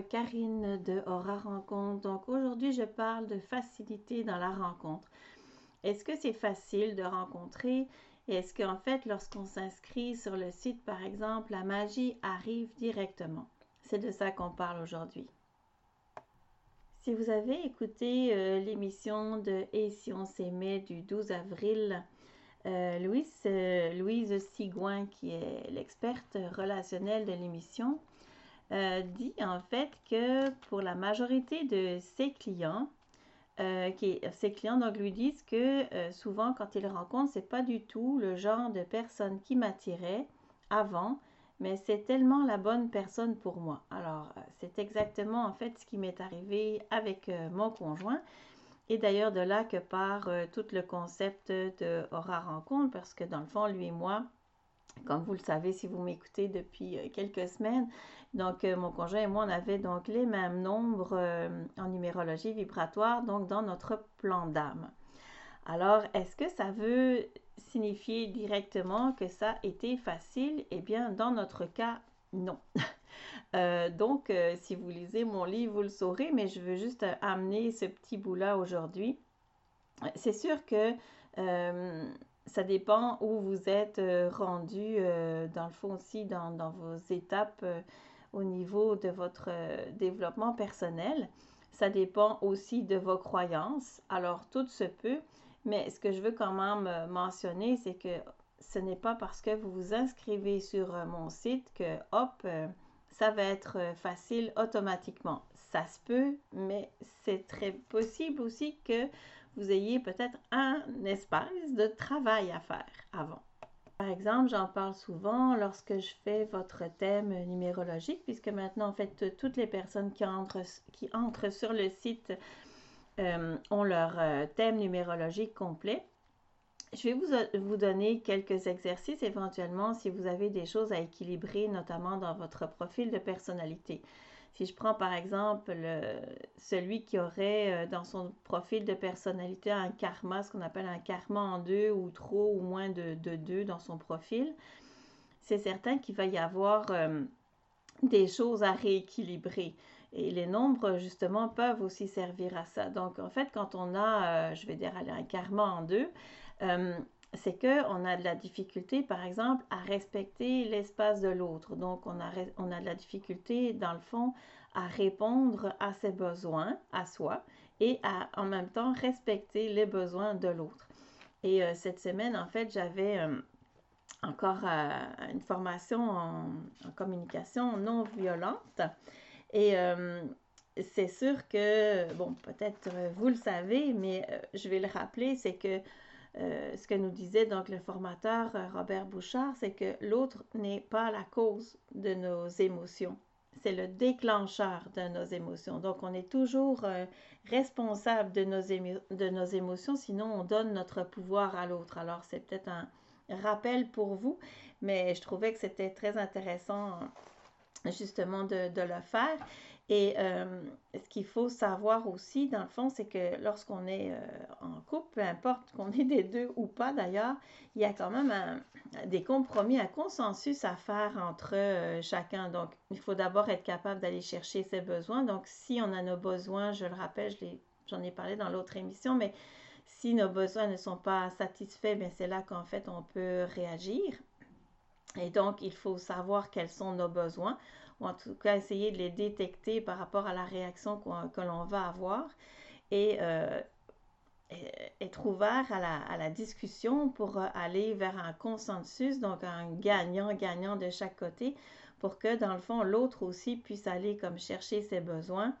Karine de Aura Rencontre. Donc aujourd'hui, je parle de facilité dans la rencontre. Est-ce que c'est facile de rencontrer? Est-ce qu'en fait, lorsqu'on s'inscrit sur le site, par exemple, la magie arrive directement? C'est de ça qu'on parle aujourd'hui. Si vous avez écouté euh, l'émission de Et si on s'aimait du 12 avril, euh, Louise, euh, Louise Sigouin, qui est l'experte relationnelle de l'émission, dit en fait que pour la majorité de ses clients, qui, ses clients donc lui disent que souvent quand ils rencontrent, c'est pas du tout le genre de personne qui m'attirait avant, mais c'est tellement la bonne personne pour moi. Alors, euh, c'est exactement en fait ce qui m'est arrivé avec euh, mon conjoint. Et d'ailleurs, de là que part euh, tout le concept de Aura Rencontre, parce que dans le fond, lui et moi, comme vous le savez si vous m'écoutez depuis quelques semaines, donc mon conjoint et moi, on avait donc les mêmes nombres en numérologie vibratoire, donc dans notre plan d'âme. Alors, est-ce que ça veut signifier directement que ça a été facile? Eh bien, dans notre cas, non. Euh, donc, euh, si vous lisez mon livre, vous le saurez, mais je veux juste amener ce petit bout-là aujourd'hui. C'est sûr que euh, ça dépend où vous êtes rendu, dans le fond aussi, dans, vos étapes au niveau de votre développement personnel. Ça dépend aussi de vos croyances. Alors, tout se peut. Mais ce que je veux quand même euh, mentionner, c'est que ce n'est pas parce que vous vous inscrivez sur euh, mon site que, hop, euh, ça va être facile automatiquement. Ça se peut, mais c'est très possible aussi que vous ayez peut-être un espace de travail à faire avant. Par exemple, j'en parle souvent lorsque je fais votre thème numérologique, puisque maintenant, en fait, toutes les personnes qui entrent, qui entrent sur le site euh, ont leur euh, thème numérologique complet. Je vais euh, vous, donner quelques exercices éventuellement si vous avez des choses à équilibrer, notamment dans votre profil de personnalité. Si je prends par exemple celui qui aurait dans son profil de personnalité un karma, ce qu'on appelle un karma en deux ou trop ou moins de, deux dans son profil, c'est certain qu'il va y avoir des choses à rééquilibrer. Et les nombres, justement, peuvent aussi servir à ça. Donc, en fait, quand on a, euh, je vais dire, un karma en deux, euh, c'est qu'on a de la difficulté, par exemple, à respecter l'espace de l'autre. Donc, on a, on a de la difficulté, dans le fond, à répondre à ses besoins, à soi, et à, en même temps, respecter les besoins de l'autre. Et euh, cette semaine, en fait, j'avais encore une formation en, communication non violente. Et euh, c'est sûr que, bon, peut-être euh, vous le savez, mais euh, je vais le rappeler, c'est que ce que nous disait donc le formateur Robert Bouchard, c'est que l'autre n'est pas la cause de nos émotions. C'est le déclencheur de nos émotions. Donc, on est toujours responsable de nos, de nos émotions, sinon on donne notre pouvoir à l'autre. Alors, c'est peut-être un rappel pour vous, mais je trouvais que c'était très intéressant justement de, le faire. Et euh, ce qu'il faut savoir aussi, dans le fond, c'est que lorsqu'on est euh, en couple, peu importe qu'on est des deux ou pas d'ailleurs, il y a quand même des compromis, un consensus à faire entre euh, chacun. Donc, il faut d'abord être capable d'aller chercher ses besoins. Donc, si on a nos besoins, je le rappelle, j'en ai, parlé dans l'autre émission, mais si nos besoins ne sont pas satisfaits, bien c'est là qu'en fait on peut réagir. Et donc, il faut savoir quels sont nos besoins, ou en tout cas essayer de les détecter par rapport à la réaction que l'on va avoir. Et euh, être ouvert à la, à la, discussion pour aller vers un consensus, donc un gagnant-gagnant de chaque côté, pour que dans le fond, l'autre aussi puisse aller comme chercher ses besoins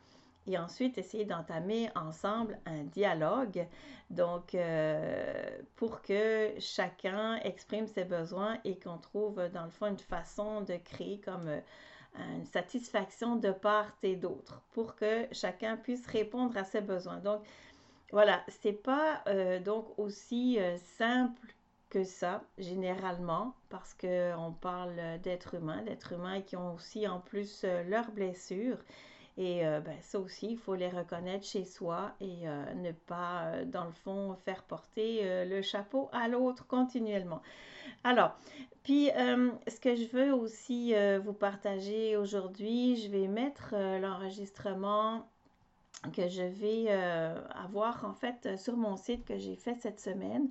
et ensuite essayer d'entamer ensemble un dialogue, donc euh, pour que chacun exprime ses besoins et qu'on trouve dans le fond une façon de créer comme euh, une satisfaction de part et d'autre pour que chacun puisse répondre à ses besoins. Donc voilà, c'est pas euh, donc aussi simple que ça généralement parce qu'on parle d'êtres humains, d'êtres humains qui ont aussi en plus leurs blessures Et euh, ben, ça aussi, il faut les reconnaître chez soi et euh, ne pas, euh, dans le fond, faire porter le chapeau à l'autre continuellement. Alors, puis, ce que je veux aussi vous partager aujourd'hui, je vais mettre l'enregistrement que je vais avoir en fait sur mon site que j'ai fait cette semaine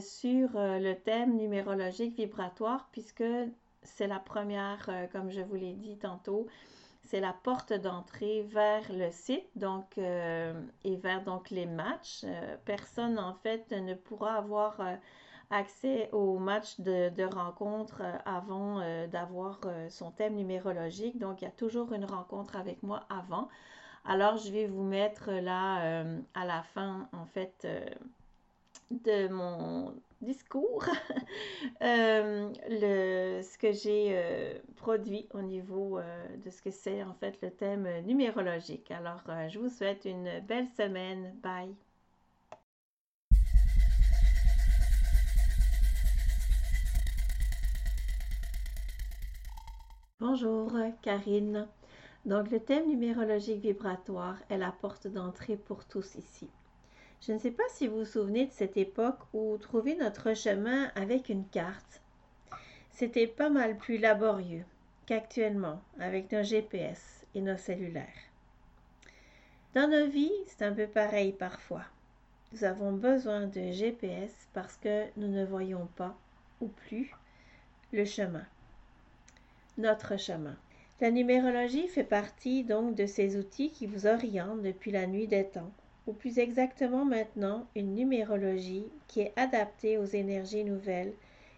sur le thème numérologique vibratoire, puisque c'est la première, comme je vous l'ai dit tantôt, c'est la porte d'entrée vers le site donc, euh, et vers donc, les matchs. Euh, personne, en fait, ne pourra avoir euh, accès aux matchs de, de rencontre avant d'avoir son thème numérologique. Donc, il y a toujours une rencontre avec moi avant. Alors, je vais vous mettre là à la fin, en fait, de mon discours, euh, le, ce que j'ai euh, produit au niveau euh, de ce que c'est en fait le thème numérologique. Alors, je vous souhaite une belle semaine. Bye. Bonjour, Karine. Donc, le thème numérologique vibratoire est la porte d'entrée pour tous ici. Je ne sais pas si vous vous souvenez de cette époque où trouver notre chemin avec une carte, c'était pas mal plus laborieux qu'actuellement avec nos GPS et nos cellulaires. Dans nos vies, c'est un peu pareil parfois. Nous avons besoin de GPS parce que nous ne voyons pas, ou plus, le chemin. Notre chemin. La numérologie fait partie donc de ces outils qui vous orientent depuis la nuit des temps ou plus exactement maintenant une numérologie qui est adaptée aux énergies nouvelles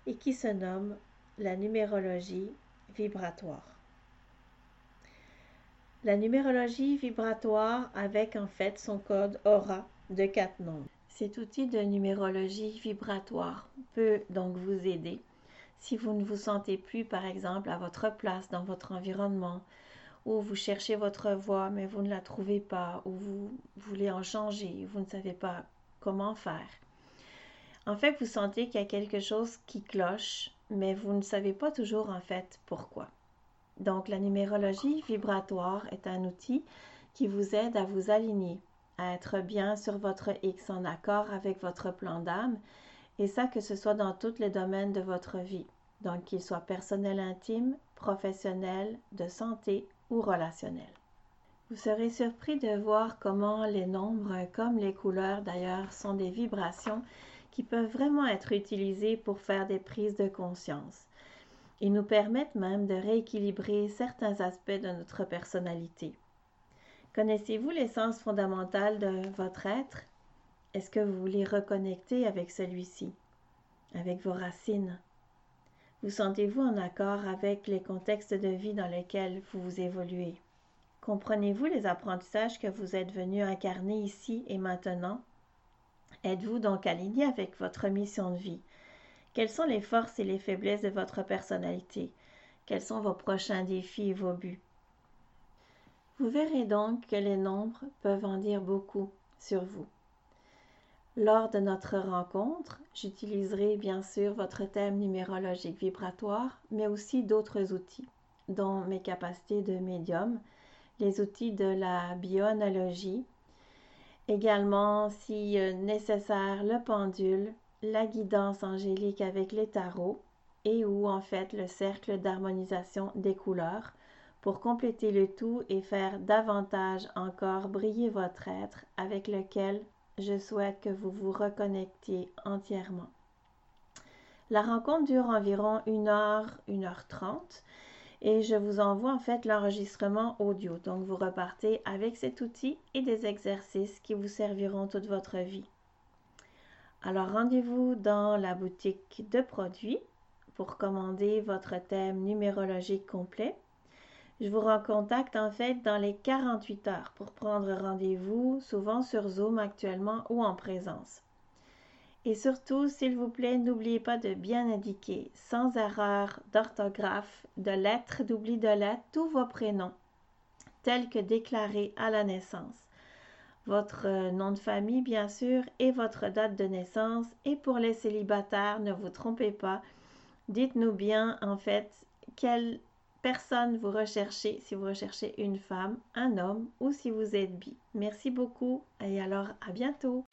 et qui se nomme la numérologie vibratoire. La numérologie vibratoire avec en fait son code aura de quatre nombres. Cet outil de numérologie vibratoire peut donc vous aider si vous ne vous sentez plus par exemple à votre place dans votre environnement, ou vous cherchez votre voix mais vous ne la trouvez pas, ou vous voulez en changer, vous ne savez pas comment faire. En fait, vous sentez qu'il y a quelque chose qui cloche, mais vous ne savez pas toujours en fait pourquoi. Donc la numérologie vibratoire est un outil qui vous aide à vous aligner, à être bien sur votre X en accord avec votre plan d'âme, et ça que ce soit dans tous les domaines de votre vie, donc qu'il soit personnel intime, professionnel, de santé ou relationnel. Vous serez surpris de voir comment les nombres, comme les couleurs d'ailleurs, sont des vibrations qui peuvent vraiment être utilisées pour faire des prises de conscience. Ils nous permettent même de rééquilibrer certains aspects de notre personnalité. Connaissez-vous l'essence fondamentale de votre être? Est-ce que vous voulez reconnecter avec celui-ci, avec vos racines, vous sentez-vous en accord avec les contextes de vie dans lesquels vous vous évoluez? Comprenez-vous les apprentissages que vous êtes venu incarner ici et maintenant? Êtes-vous donc aligné avec votre mission de vie? Quelles sont les forces et les faiblesses de votre personnalité? Quels sont vos prochains défis et vos buts? Vous verrez donc que les nombres peuvent en dire beaucoup sur vous. Lors de notre rencontre, j'utiliserai bien sûr votre thème numérologique vibratoire, mais aussi d'autres outils, dont mes capacités de médium, les outils de la bioanalogie, également, si euh, nécessaire, le pendule, la guidance angélique avec les tarots et ou en fait le cercle d'harmonisation des couleurs pour compléter le tout et faire davantage encore briller votre être avec lequel je souhaite que vous vous reconnectiez entièrement. La rencontre dure environ 1 heure, 1 heure 30 et je vous envoie en fait l'enregistrement audio. Donc vous repartez avec cet outil et des exercices qui vous serviront toute votre vie. Alors rendez-vous dans la boutique de produits pour commander votre thème numérologique complet je vous recontacte en fait dans les 48 heures pour prendre rendez-vous, souvent sur Zoom actuellement ou en présence. Et surtout, s'il vous plaît, n'oubliez pas de bien indiquer, sans erreur d'orthographe, de lettres, d'oubli de lettres, tous vos prénoms, tels que déclarés à la naissance. Votre euh, nom de famille, bien sûr, et votre date de naissance. Et pour les célibataires, ne vous trompez pas, dites-nous bien, en fait, quel personne vous recherchez, si vous recherchez une femme, un homme ou si vous êtes bi. Merci beaucoup et alors à bientôt.